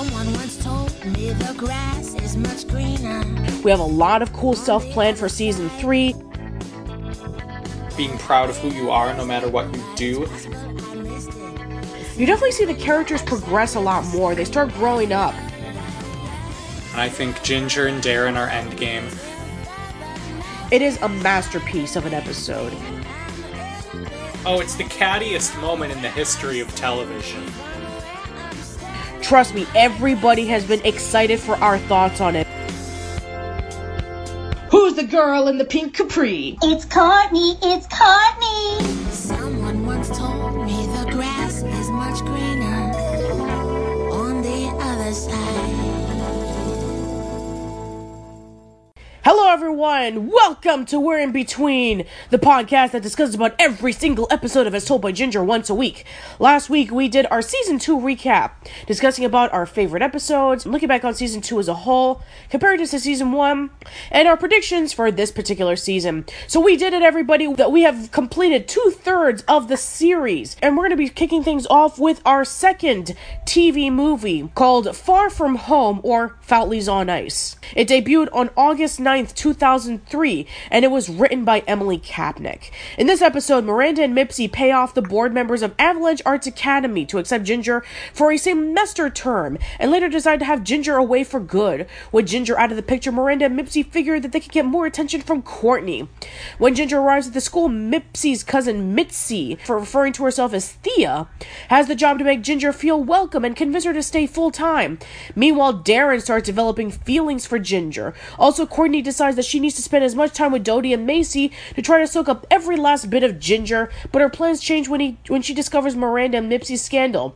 Someone once told me the grass is much greener. We have a lot of cool stuff planned for season three. Being proud of who you are no matter what you do. You definitely see the characters progress a lot more. They start growing up. I think Ginger and Darren are endgame. It is a masterpiece of an episode. Oh, it's the cattiest moment in the history of television. Trust me, everybody has been excited for our thoughts on it. Who's the girl in the pink capri? It's Courtney, it's Courtney. Hello, everyone. Welcome to We're in Between, the podcast that discusses about every single episode of As Told by Ginger once a week. Last week, we did our season two recap, discussing about our favorite episodes, looking back on season two as a whole, compared to season one, and our predictions for this particular season. So we did it, everybody. That we have completed two thirds of the series, and we're going to be kicking things off with our second TV movie called Far From Home or Foutleys on Ice. It debuted on August 9th, 2003, and it was written by Emily Kapnek. In this episode, Miranda and Mipsy pay off the board members of Avalanche Arts Academy to accept Ginger for a semester term, and later decide to have Ginger away for good. With Ginger out of the picture, Miranda and Mipsy figure that they could get more attention from Courtney. When Ginger arrives at the school, Mipsy's cousin Mitzi, for referring to herself as Thea, has the job to make Ginger feel welcome and convince her to stay full time. Meanwhile, Darren starts developing feelings for Ginger. Also, Courtney decides that she needs to spend as much time with Dodie and Macie to try to soak up every last bit of Ginger, but her plans change when he when she discovers Miranda and Mipsy's scandal.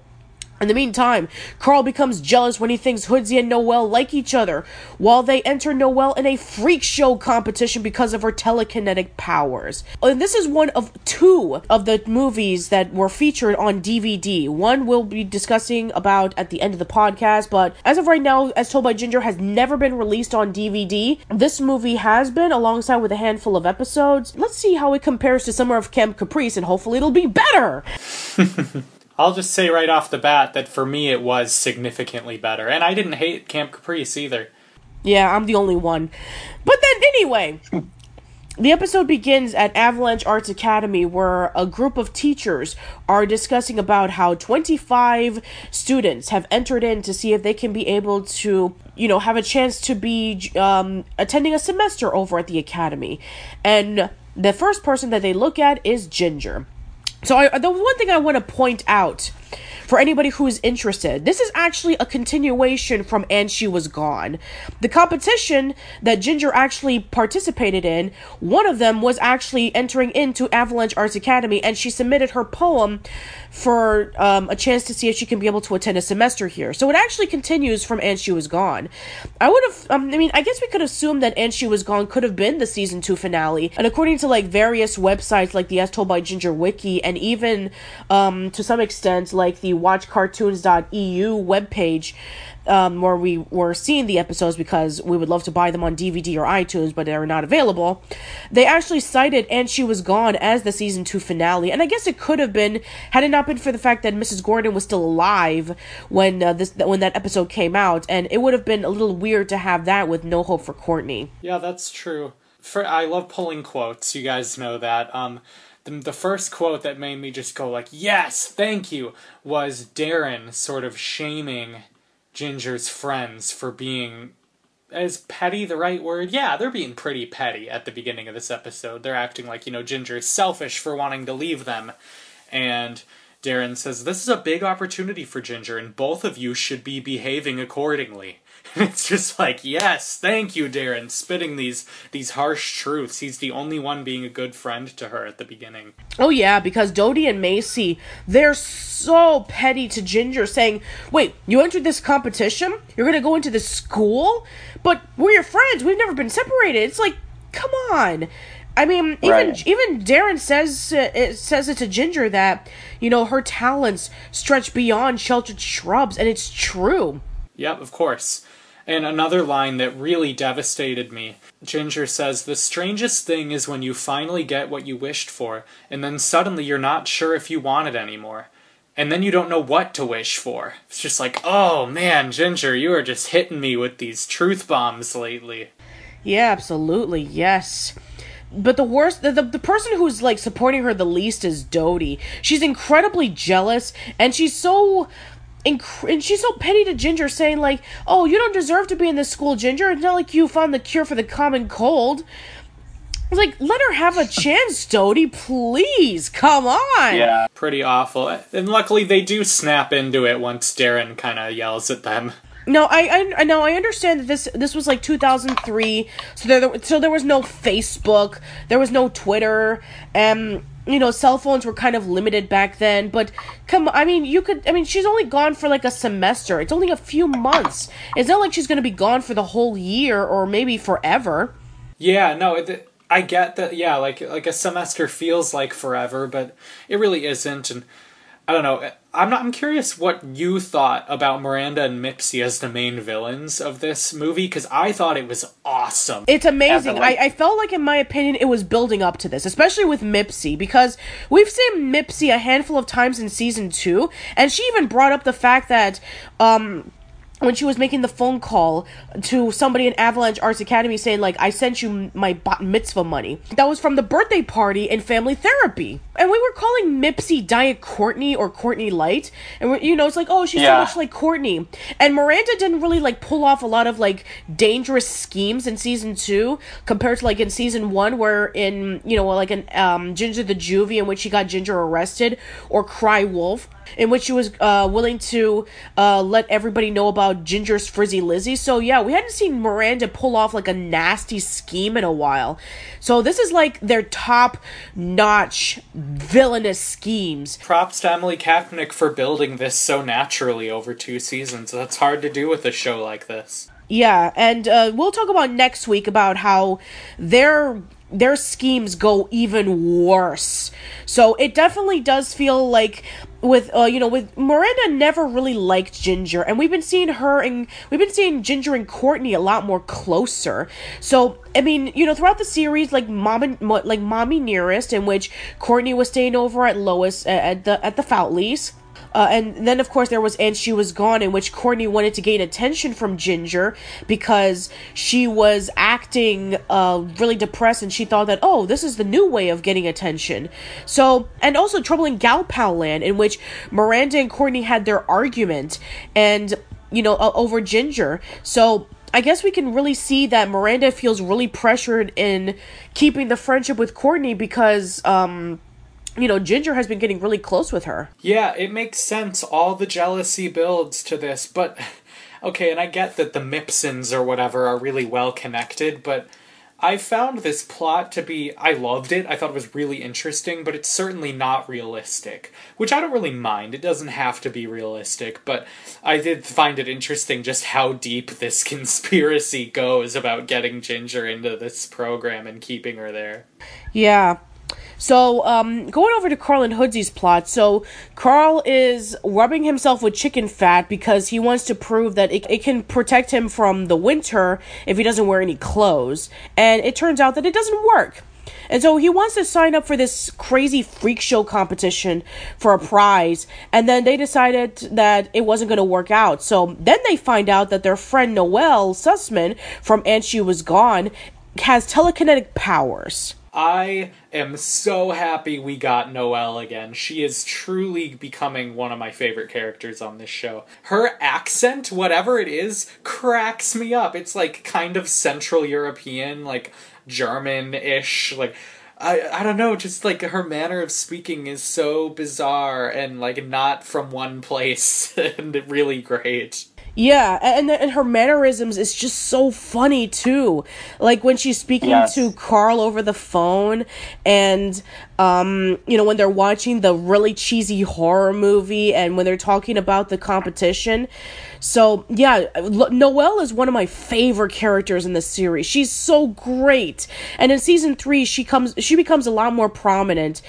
In the meantime, Carl becomes jealous when he thinks Hoodsey and Noelle like each other, while they enter Noelle in a freak show competition because of her telekinetic powers. And this is one of two of the movies that were featured on DVD. One we'll be discussing about at the end of the podcast, but as of right now, as told by Ginger, has never been released on DVD. This movie has been, alongside with a handful of episodes. Let's see how it compares to Summer of Camp Caprice, and hopefully it'll be better. I'll just say right off the bat that for me it was significantly better. And I didn't hate Camp Caprice either. Yeah, I'm the only one. But then, anyway, the episode begins at Avalanche Arts Academy, where a group of teachers are discussing about how 25 students have entered in to see if they can be able to, you know, have a chance to be um, attending a semester over at the academy. And the first person that they look at is Ginger. So I, the one thing I want to point out for anybody who's interested, this is actually a continuation from And She Was Gone. The competition that Ginger actually participated in, one of them was actually entering into Avalanche Arts Academy, and she submitted her poem for um, a chance to see if she can be able to attend a semester here. So it actually continues from And She Was Gone. I would have, um, I mean, I guess we could assume that And She Was Gone could have been the season two finale. And according to like various websites like the As Told by Ginger Wiki, and even um, to some extent like the watchcartoons.eu webpage, um, where we were seeing the episodes because we would love to buy them on DVD or iTunes, but they're not available. They actually cited And She Was Gone as the season two finale, and I guess it could have been had it not been for the fact that Mrs. Gordon was still alive when uh, this when that episode came out, and it would have been a little weird to have that with no hope for Courtney. Yeah, that's true. For I love pulling quotes. You guys know that. Um, the, the first quote that made me just go like, "Yes, thank you," was Darren sort of shaming Ginger's friends for being is petty the right word? Yeah, they're being pretty petty at the beginning of this episode. They're acting like, you know, Ginger is selfish for wanting to leave them. And Darren says, This is a big opportunity for Ginger, and both of you should be behaving accordingly. And it's just like, yes, thank you, Darren, spitting these these harsh truths. He's the only one being a good friend to her at the beginning. Oh yeah, because Dodie and Macie, they're so petty to Ginger, saying, "Wait, you entered this competition? You're gonna go into this school? But we're your friends. We've never been separated." It's like, come on. I mean, even Right. even Darren says uh, it says it to Ginger that you know her talents stretch beyond sheltered shrubs, and it's true. Yep, of course. And another line that really devastated me Ginger says, The strangest thing is when you finally get what you wished for, and then suddenly you're not sure if you want it anymore. and then you don't know what to wish for. It's just like, oh man, Ginger, you are just hitting me with these truth bombs lately. Yeah, absolutely. Yes. But the worst, the, the, the person who's like supporting her the least is Dodie. She's incredibly jealous, and she's so. And she's so petty to Ginger, saying like, "Oh, you don't deserve to be in this school, Ginger. It's not like you found the cure for the common cold." I was like, "Let her have a chance, Dodie, please. Come on." Yeah. Pretty awful. And luckily, they do snap into it once Darren kind of yells at them. No, I, I know I understand that this this was like 2003, so there so there was no Facebook, there was no Twitter, and you know cell phones were kind of limited back then. But come, I mean, you could, I mean, she's only gone for like a semester. It's only a few months. It's not like she's gonna be gone for the whole year or maybe forever. Yeah, no, it, I get that. Yeah, like like a semester feels like forever, but it really isn't. And I don't know. I'm not. I'm curious what you thought about Miranda and Mipsy as the main villains of this movie because I thought it was awesome. It's amazing. I, I felt like, in my opinion, it was building up to this, especially with Mipsy, because we've seen Mipsy a handful of times in season two, and she even brought up the fact that, um, when she was making the phone call to somebody in Avalanche Arts Academy saying like I sent you my bat mitzvah money. That was from the birthday party and family therapy. And we were calling Mipsy Diet Courtney or Courtney Light. And we're, you know, it's like, oh, she's Yeah. so much like Courtney. And Miranda didn't really like pull off a lot of like dangerous schemes in season two compared to like in season one where in, you know, like in um Ginger the Juvie in which she got Ginger arrested or Cry Wolf in which she was uh, willing to uh, let everybody know about Ginger's Frizzy Lizzy. So yeah, we hadn't seen Miranda pull off like a nasty scheme in a while. So this is like their top notch villainous schemes. Props to Emily Kaepernick for building this so naturally over two seasons. That's hard to do with a show like this. Yeah, and uh, we'll talk about next week about how their their schemes go even worse. So it definitely does feel like with uh you know with Miranda never really liked Ginger and we've been seeing her and we've been seeing Ginger and Courtney a lot more closer. So I mean, you know, throughout the series like Mom and like Mommy Nearest in which Courtney was staying over at Lois at the at the Foutleys. Uh, and then, of course, there was And She Was Gone, in which Courtney wanted to gain attention from Ginger because she was acting uh, really depressed and she thought that, oh, this is the new way of getting attention. So, and also Trouble in Gal Pal Land, in which Miranda and Courtney had their argument and, you know, uh, over Ginger. So, I guess we can really see that Miranda feels really pressured in keeping the friendship with Courtney because, um, you know, Ginger has been getting really close with her. Yeah, it makes sense. All the jealousy builds to this, but okay, and I get that the Mipsons or whatever are really well connected, but I found this plot to be I loved it. I thought it was really interesting, but it's certainly not realistic, which I don't really mind. It doesn't have to be realistic, but I did find it interesting just how deep this conspiracy goes about getting Ginger into this program and keeping her there. Yeah. So, um, going over to Carl and Hoodsey's plot. So, Carl is rubbing himself with chicken fat because he wants to prove that it, it can protect him from the winter if he doesn't wear any clothes. And it turns out that it doesn't work. And so he wants to sign up for this crazy freak show competition for a prize. And then they decided that it wasn't going to work out. So then they find out that their friend Noelle Sussman from And She Was Gone has telekinetic powers. I am so happy we got Noelle again. She is truly becoming one of my favorite characters on this show. Her accent, whatever it is, cracks me up. It's like kind of Central European, like German ish, like. I, I don't know, just like her manner of speaking is so bizarre and like not from one place and really great. Yeah, and and her mannerisms is just so funny too. Like when she's speaking Yes. to Carl over the phone, and um, you know when they're watching the really cheesy horror movie, and when they're talking about the competition. So yeah, Noelle is one of my favorite characters in the series. She's so great, and in season three, she comes she becomes a lot more prominent,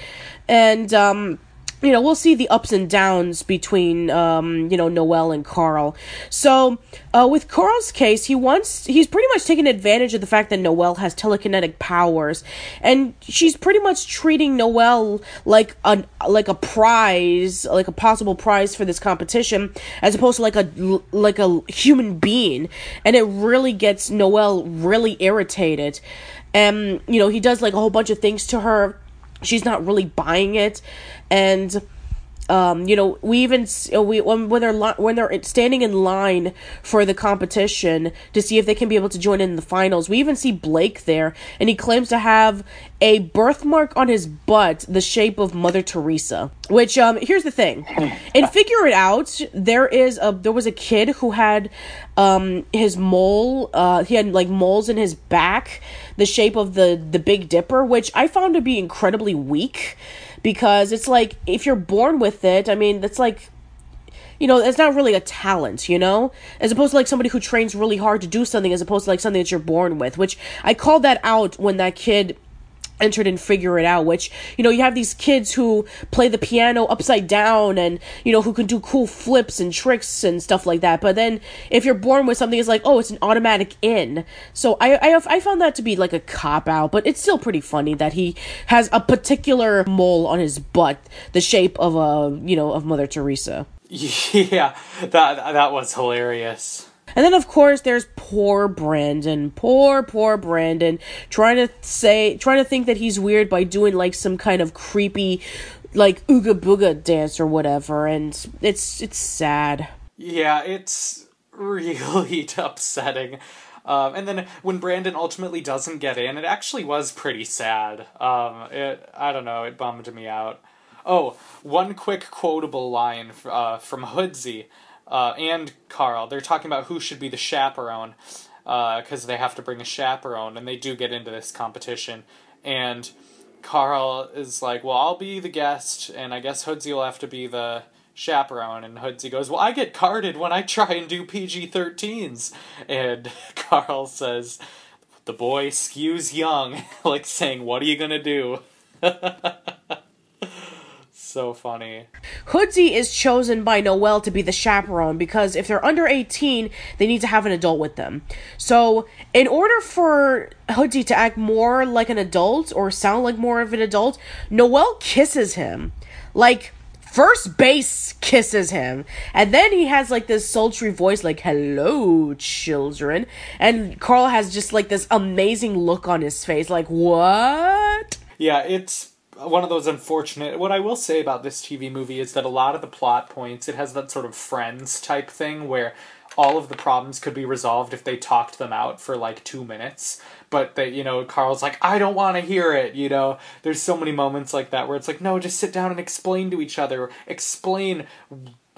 and um you know, we'll see the ups and downs between, um, you know, Noelle and Carl. So, uh, with Carl's case, he wants, he's pretty much taking advantage of the fact that Noelle has telekinetic powers, and she's pretty much treating Noelle like a, like a prize, like a possible prize for this competition, as opposed to like a, like a human being, and it really gets Noelle really irritated. And, you know, he does like a whole bunch of things to her she's not really buying it. And um, you know, we even we when, when they're when they're standing in line for the competition to see if they can be able to join in the finals. We even see Blake there, and he claims to have a birthmark on his butt the shape of Mother Teresa. Which um, here's the thing, and Figure It Out, there is a there was a kid who had um his mole uh he had like moles in his back the shape of the the Big Dipper, which I found to be incredibly weak because it's like if you're born with it, I mean, that's like you know, it's not really a talent, you know? As opposed to like somebody who trains really hard to do something as opposed to like something that you're born with, which I called that out when that kid entered and figure it out which you know you have these kids who play the piano upside down and you know who can do cool flips and tricks and stuff like that. But then if you're born with something it's like oh it's an automatic in. So i i, I found that to be like a cop out but it's still pretty funny that he has a particular mole on his butt the shape of a you know of mother teresa. Yeah that that was hilarious and then, of course, there's poor Brandon. Poor, poor Brandon. Trying to say, trying to think that he's weird by doing like some kind of creepy, like ooga booga dance or whatever. And it's, it's sad. Yeah, it's really upsetting. Um, and then when Brandon ultimately doesn't get in, it actually was pretty sad. Um, it, I don't know, it bummed me out. Oh, one quick quotable line uh, from Hoodsey uh, and Carl. They're talking about who should be the chaperone because uh, they have to bring a chaperone, and they do get into this competition. And Carl is like, "Well, I'll be the guest, and I guess Hoodsey will have to be the." chaperone and Hoodsey goes, Well, I get carded when I try and do PG 13s. And Carl says, The boy skews young, like saying, What are you gonna do? so funny. Hoodsey is chosen by Noelle to be the chaperone because if they're under 18, they need to have an adult with them. So, in order for Hoodsey to act more like an adult or sound like more of an adult, Noelle kisses him. Like, first base kisses him and then he has like this sultry voice like hello children and carl has just like this amazing look on his face like what yeah it's one of those unfortunate. What I will say about this TV movie is that a lot of the plot points, it has that sort of friends type thing where all of the problems could be resolved if they talked them out for like two minutes. But that you know, Carl's like, I don't want to hear it. You know, there's so many moments like that where it's like, no, just sit down and explain to each other. Explain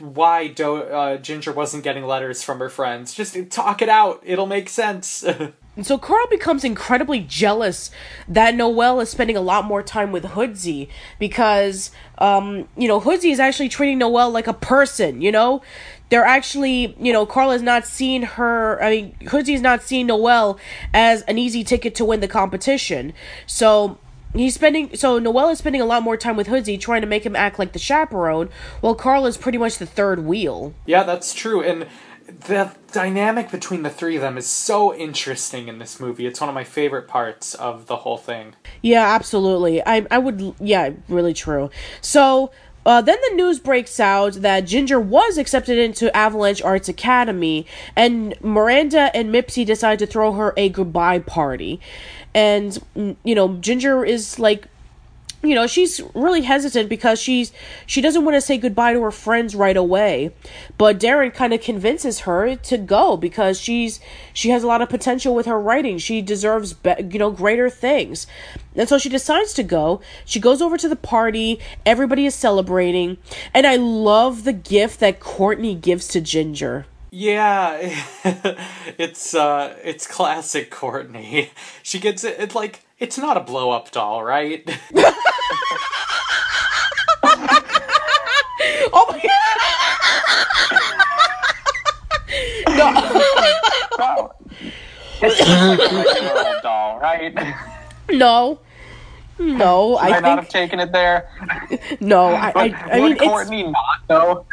why Do- uh, Ginger wasn't getting letters from her friends. Just talk it out. It'll make sense. And so Carl becomes incredibly jealous that Noelle is spending a lot more time with Hoodsey because, um, you know, Hoodsey is actually treating Noelle like a person, you know? They're actually, you know, Carl is not seeing her, I mean, Hoodsey is not seeing Noelle as an easy ticket to win the competition. So, he's spending so Noelle is spending a lot more time with Hoodsey trying to make him act like the chaperone, while Carl is pretty much the third wheel. Yeah, that's true. And the dynamic between the three of them is so interesting in this movie. It's one of my favorite parts of the whole thing. Yeah, absolutely. I I would yeah, really true. So uh, then the news breaks out that Ginger was accepted into Avalanche Arts Academy, and Miranda and Mipsy decide to throw her a goodbye party. And, mm, you know, Ginger is like you know she's really hesitant because she's she doesn't want to say goodbye to her friends right away. But darren kind of convinces her to go because she's she has a lot of potential with her writing. She deserves be, you know greater things. And so she decides to go. She goes over to the party. Everybody is celebrating. And i love the gift that courtney gives to ginger. Yeah, it's uh it's classic Courtney. She gets it, it like it's not a blow up doll, right? oh my god! no. It's like a regular old doll, right? No. No, I, I not have taken it there. no. I I, I mean it's Courtney not though?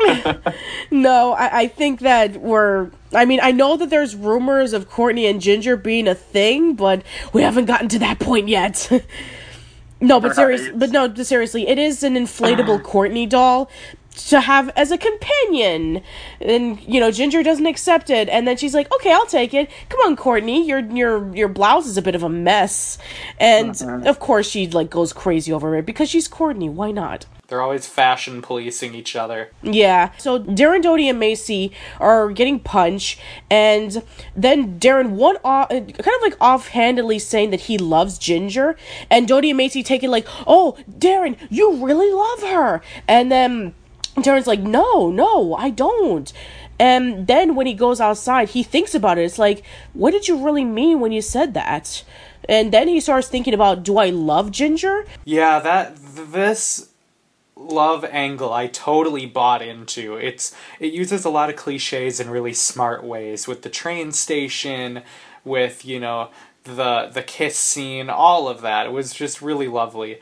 no. I, I think that we're. I mean, I know that there's rumors of Courtney and Ginger being a thing, but we haven't gotten to that point yet. no, but serious. Right. But no, seriously, it is an inflatable Courtney doll to have as a companion and you know ginger doesn't accept it and then she's like okay i'll take it come on courtney your your your blouse is a bit of a mess and of course she like goes crazy over it because she's courtney why not They're always fashion policing each other. yeah. So Darren, Dodie, and Macie are getting punched, and then Darren one off, kind of like offhandedly saying that he loves Ginger, and Dodie and Macie take it like, "Oh, Darren, you really love her," and then Darren's like, "No, no, I don't." And then when he goes outside, he thinks about it. It's like, what did you really mean when you said that? And then he starts thinking about, do I love Ginger? Yeah, that this love angle I totally bought into. It's it uses a lot of cliches in really smart ways with the train station, with, you know, the the kiss scene, all of that. It was just really lovely.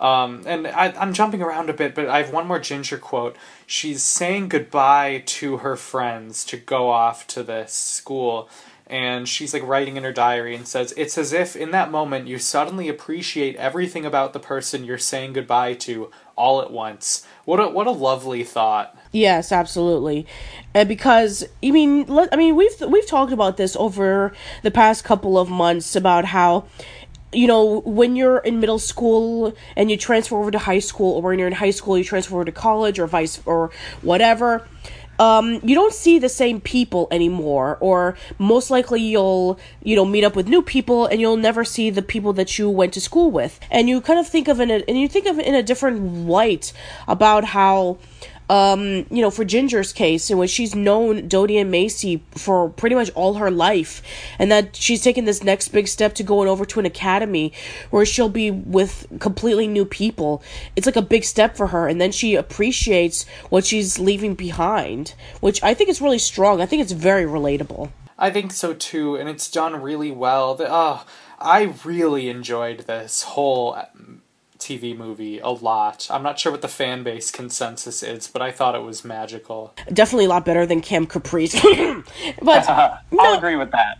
Um, and I, I'm jumping around a bit, but I have one more Ginger quote. She's saying goodbye to her friends to go off to this school, and she's like writing in her diary and says, It's as if in that moment you suddenly appreciate everything about the person you're saying goodbye to all at once. What a, what a lovely thought. Yes, absolutely. And because I mean, let, I mean, we've we've talked about this over the past couple of months about how you know when you're in middle school and you transfer over to high school or when you're in high school you transfer over to college or vice or whatever um, you don't see the same people anymore or most likely you'll you know meet up with new people and you'll never see the people that you went to school with. And you kind of think of in and you think of it in a different light about how um, you know, for Ginger's case, in which she's known Dodie and Macie for pretty much all her life, and that she's taken this next big step to going over to an academy where she'll be with completely new people. It's like a big step for her, and then she appreciates what she's leaving behind, which I think is really strong. I think it's very relatable. I think so too, and it's done really well. The, oh, I really enjoyed this whole TV movie a lot. I'm not sure what the fan base consensus is, but I thought it was magical. Definitely a lot better than Camp Caprice. but I'll no, agree with that.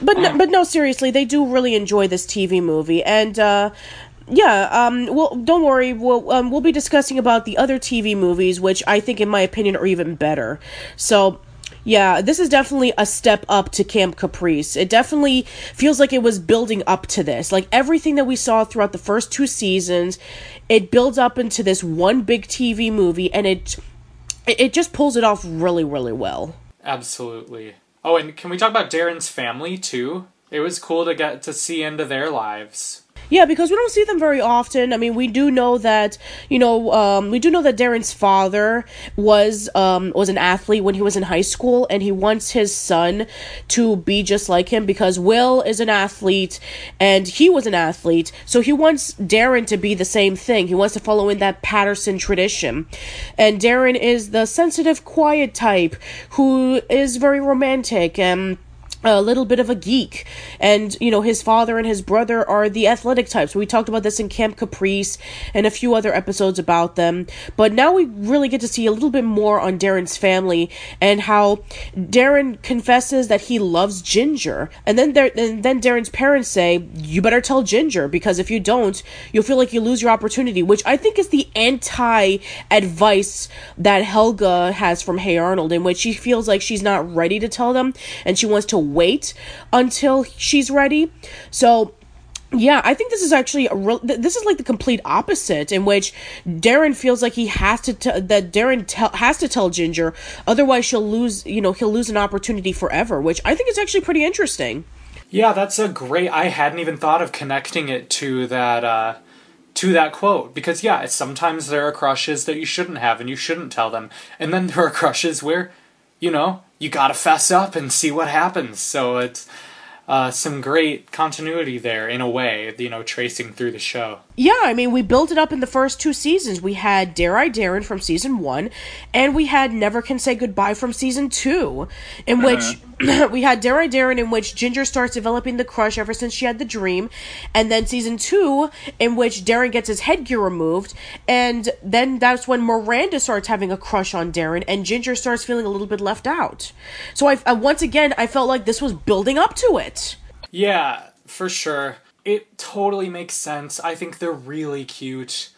but no, but no, seriously, they do really enjoy this TV movie, and uh, yeah, um, well, don't worry, we'll um, we'll be discussing about the other TV movies, which I think, in my opinion, are even better. So. Yeah, this is definitely a step up to Camp Caprice. It definitely feels like it was building up to this. Like everything that we saw throughout the first two seasons, it builds up into this one big TV movie and it it just pulls it off really really well. Absolutely. Oh, and can we talk about Darren's family too? It was cool to get to see into their lives. Yeah, because we don't see them very often. I mean, we do know that you know um, we do know that Darren's father was um, was an athlete when he was in high school, and he wants his son to be just like him because Will is an athlete and he was an athlete, so he wants Darren to be the same thing. He wants to follow in that Patterson tradition, and Darren is the sensitive, quiet type who is very romantic and a little bit of a geek. And you know his father and his brother are the athletic types. We talked about this in camp caprice and a few other episodes about them. But now we really get to see a little bit more on darren's family and how darren confesses that he loves ginger. And then there and then darren's parents say you better tell ginger because if you don't you'll feel like you lose your opportunity which i think is the anti advice that helga has from hey arnold in which she feels like she's not ready to tell them and she wants to wait until she's ready. So yeah, I think this is actually a real. th- This is like the complete opposite, in which Darren feels like he has to t- that Darren tell has to tell Ginger, otherwise she'll lose. You know, he'll lose an opportunity forever, which I think is actually pretty interesting. Yeah, that's a great. I hadn't even thought of connecting it to that uh, to that quote because yeah, sometimes there are crushes that you shouldn't have and you shouldn't tell them, and then there are crushes where, you know, you gotta fess up and see what happens. So it's uh, some great continuity there in a way, you know, tracing through the show. Yeah, I mean, we built it up in the first two seasons. We had Dare I Darren from season one, and we had Never Can Say Goodbye from season two, in uh-huh. which we had Dare I Darren, in which Ginger starts developing the crush ever since she had the dream, and then season two, in which Darren gets his headgear removed, and then that's when Miranda starts having a crush on Darren, and Ginger starts feeling a little bit left out. So I, I once again, I felt like this was building up to it. Yeah, for sure. It totally makes sense. I think they're really cute.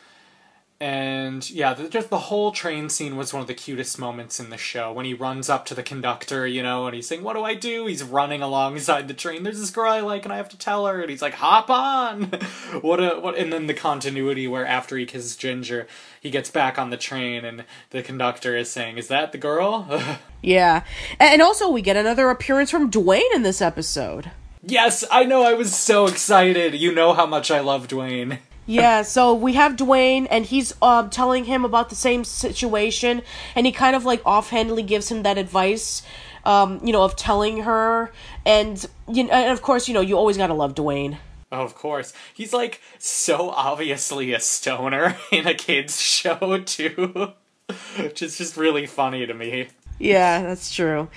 And yeah, the, just the whole train scene was one of the cutest moments in the show when he runs up to the conductor, you know, and he's saying, "What do I do?" He's running alongside the train. There's this girl I like, and I have to tell her, and he's like, "Hop on!" what a what? And then the continuity where after he kisses Ginger, he gets back on the train, and the conductor is saying, "Is that the girl?" Yeah, and also we get another appearance from Dwayne in this episode. Yes, I know. I was so excited. You know how much I love Dwayne. Yeah, so we have Dwayne, and he's um, telling him about the same situation, and he kind of like offhandedly gives him that advice, um, you know, of telling her, and you know, and of course, you know, you always gotta love Dwayne. Oh, of course. He's like so obviously a stoner in a kids show too. Which is just really funny to me. Yeah, that's true.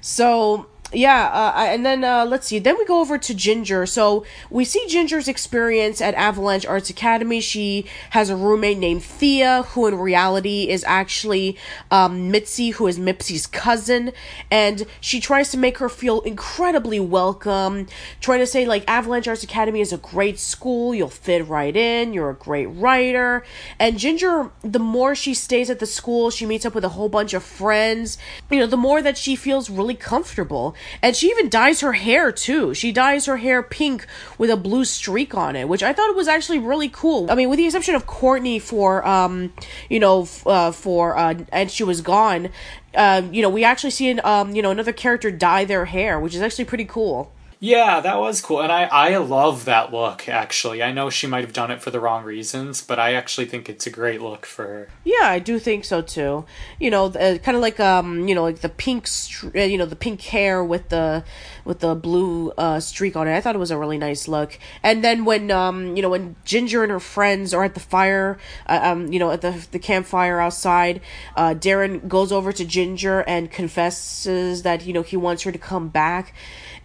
So yeah, uh, and then uh, let's see. Then we go over to Ginger. So we see Ginger's experience at Avalanche Arts Academy. She has a roommate named Thea, who in reality is actually um, Mitzi, who is Mipsy's cousin, and she tries to make her feel incredibly welcome, trying to say like Avalanche Arts Academy is a great school. You'll fit right in. You're a great writer. And Ginger, the more she stays at the school, she meets up with a whole bunch of friends. You know, the more that she feels really comfortable. And she even dyes her hair too. She dyes her hair pink with a blue streak on it, which I thought was actually really cool. I mean, with the exception of Courtney for, um, you know, uh, for, uh, and she was gone. Uh, you know, we actually see an, um, you know, another character dye their hair, which is actually pretty cool. Yeah, that was cool. And I, I love that look, actually. I know she might have done it for the wrong reasons, but I actually think it's a great look for her. Yeah, I do think so too. You know, uh, kind of like um, you know, like the pink, str- uh, you know, the pink hair with the with the blue uh streak on it. I thought it was a really nice look. And then when um, you know, when Ginger and her friends are at the fire, uh, um, you know, at the the campfire outside, uh, Darren goes over to Ginger and confesses that you know he wants her to come back,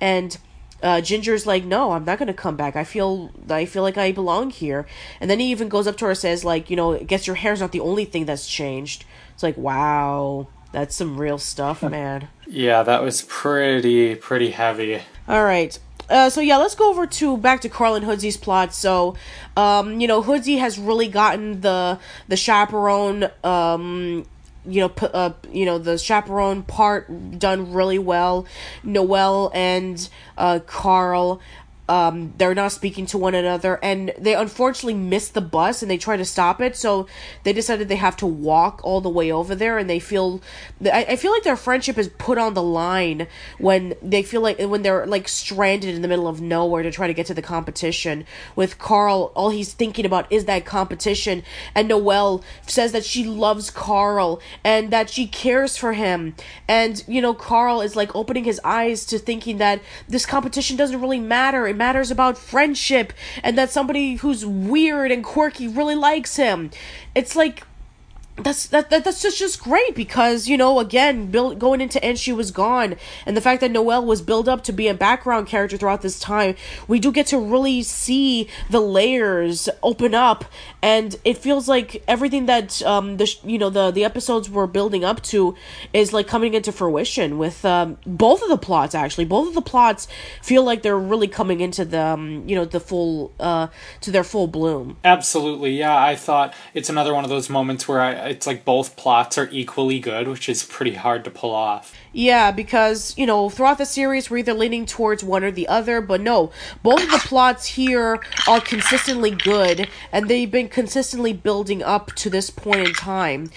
and uh, Ginger's like, no, I'm not gonna come back. I feel, I feel like I belong here. And then he even goes up to her and says, like, you know, I guess your hair's not the only thing that's changed. It's like, wow, that's some real stuff, man. Yeah, that was pretty, pretty heavy. All right. Uh, so yeah, let's go over to back to Carl and Hoodsey's plot. So, um, you know, Hoodsy has really gotten the the chaperone, um, you know, p- uh, you know, the chaperone part done really well. Noelle and uh, Carl. Um, they're not speaking to one another, and they unfortunately missed the bus, and they try to stop it. So they decided they have to walk all the way over there, and they feel, I, I feel like their friendship is put on the line when they feel like when they're like stranded in the middle of nowhere to try to get to the competition. With Carl, all he's thinking about is that competition, and Noelle says that she loves Carl and that she cares for him, and you know Carl is like opening his eyes to thinking that this competition doesn't really matter. It matters about friendship, and that somebody who's weird and quirky really likes him. It's like that's that, that that's just just great because you know again build, going into and she was gone and the fact that Noelle was built up to be a background character throughout this time we do get to really see the layers open up and it feels like everything that um the you know the the episodes were building up to is like coming into fruition with um both of the plots actually both of the plots feel like they're really coming into the um, you know the full uh to their full bloom Absolutely, yeah. I thought it's another one of those moments where I, it's like both plots are equally good, which is pretty hard to pull off. Yeah, because, you know, throughout the series, we're either leaning towards one or the other, but no, both of the plots here are consistently good, and they've been consistently building up to this point in time.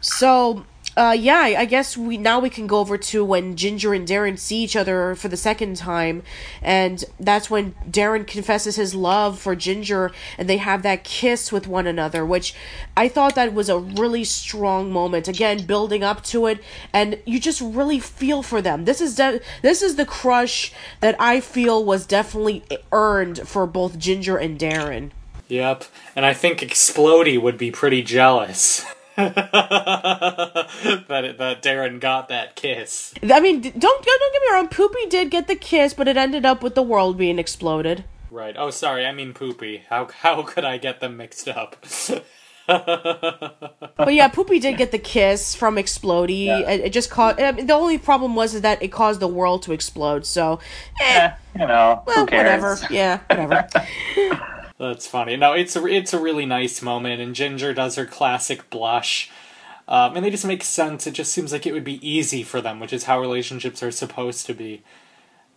So, uh, yeah, I guess we now we can go over to when Ginger and Darren see each other for the second time, and that's when Darren confesses his love for Ginger, and they have that kiss with one another, which I thought that was a really strong moment. Again, building up to it, and you just really feel for them. This is de- this is the crush that I feel was definitely earned for both Ginger and Darren. Yep, and I think Explody would be pretty jealous that that Darren got that kiss. I mean, don't don't get me wrong. Poopy did get the kiss, but it ended up with the world being exploded. Right. Oh, sorry. I mean Poopy. How how could I get them mixed up? But yeah, Poopy did get the kiss from Explody. Yeah. It, it just caused. I mean, the only problem was is that it caused the world to explode. So, eh, Eh, you know, well, who cares? whatever. Yeah, whatever. That's funny. No, it's a it's a really nice moment, and Ginger does her classic blush. Um, and they just make sense. It just seems like it would be easy for them, which is how relationships are supposed to be,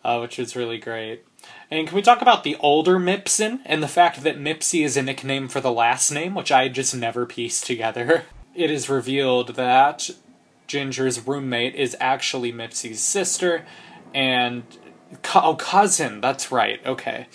uh, which is really great. And can we talk about the older Mipson and the fact that Mipsy is a nickname for the last name, which I just never pieced together? It is revealed that Ginger's roommate is actually Mipsy's sister and co- oh cousin. That's right. Okay.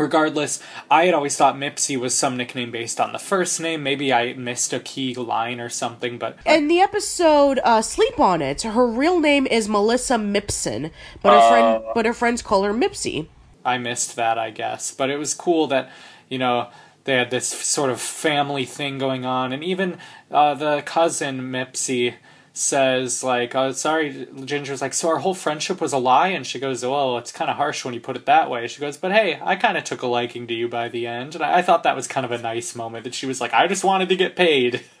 Regardless, I had always thought Mipsy was some nickname based on the first name. Maybe I missed a key line or something, but In the episode uh, "Sleep on It," her real name is Melissa Mipson, but her friend, but her friends call her Mipsy. I missed that, I guess. But it was cool that, you know, they had this sort of family thing going on. And even uh, the cousin, Mipsy, says, like, oh, sorry, Ginger's like, so our whole friendship was a lie? And she goes, well, it's kind of harsh when you put it that way. She goes, but hey, I kind of took a liking to you by the end. And I, I thought that was kind of a nice moment that she was like, I just wanted to get paid.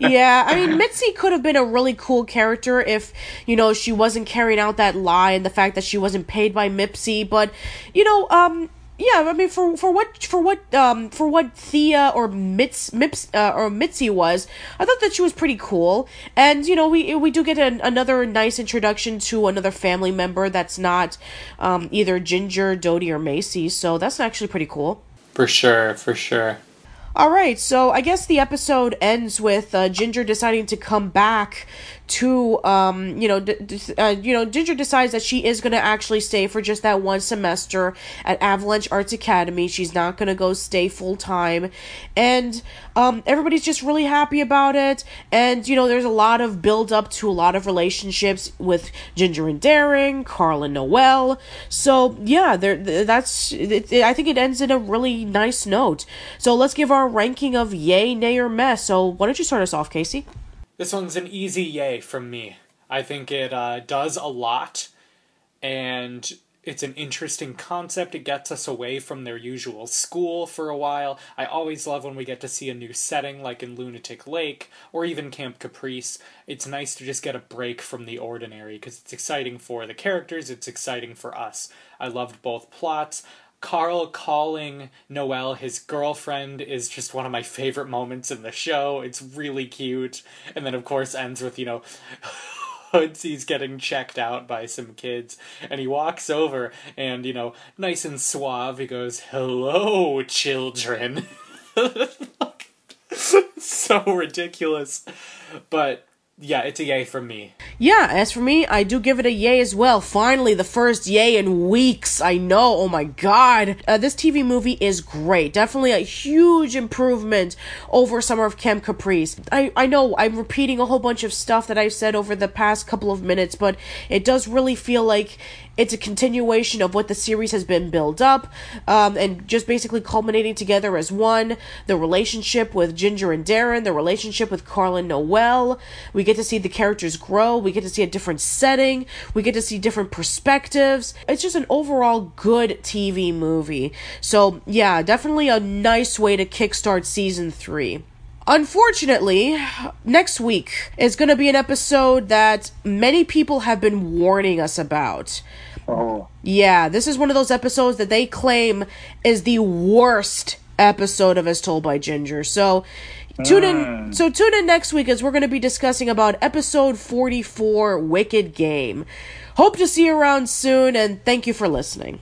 yeah, I mean, Mitzi could have been a really cool character if, you know, she wasn't carrying out that lie and the fact that she wasn't paid by Mipsy. But, you know, um, yeah, I mean, for for what for what um for what Thea or Mitz Mips uh, or Mitzi was, I thought that she was pretty cool. And you know, we we do get an, another nice introduction to another family member that's not um either Ginger, Dodie, or Macie. So that's actually pretty cool. for sure, for sure. All right, so I guess the episode ends with uh, Ginger deciding to come back to, um, you know, d- uh, you know, Ginger decides that she is going to actually stay for just that one semester at Avalanche Arts Academy. She's not going to go stay full time, and um, everybody's just really happy about it. And you know, there's a lot of build up to a lot of relationships with Ginger and Darren, Carl and Noelle. So yeah, there, that's. It, it- I think it ends in a really nice note. So let's give our ranking of yay, nay, or meh. So why don't you start us off, Casey? This one's an easy yay from me. I think it uh, does a lot, and it's an interesting concept. It gets us away from their usual school for a while. I always love when we get to see a new setting, like in Lunatic Lake or even Camp Caprice. It's nice to just get a break from the ordinary because it's exciting for the characters, it's exciting for us. I loved both plots. Carl calling Noelle his girlfriend is just one of my favorite moments in the show. It's really cute. And then, of course, ends with, you know, Hoodsey's getting checked out by some kids. And he walks over and, you know, nice and suave, he goes, Hello, children. so ridiculous. But yeah, it's a yay from me. Yeah, as for me, I do give it a yay as well. Finally, the first yay in weeks. I know. Oh my god. Uh, this TV movie is great. Definitely a huge improvement over Summer of Camp Caprice. I, I know I'm repeating a whole bunch of stuff that I've said over the past couple of minutes, but it does really feel like it's a continuation of what the series has been built up um, and just basically culminating together as one. The relationship with ginger and darren the relationship with carl and noelle. We get to see the characters grow. We get to see a different setting. We get to see different perspectives. It's just an overall good tv movie. So yeah definitely a nice way to kickstart season three. Unfortunately, next week is going to be an episode that many people have been warning us about. Oh, Yeah, this is one of those episodes that they claim is the worst episode of As Told by Ginger. So tune in hmm. so tune in next week as we're going to be discussing about episode 44 Wicked Game. Hope to see you around soon and thank you for listening.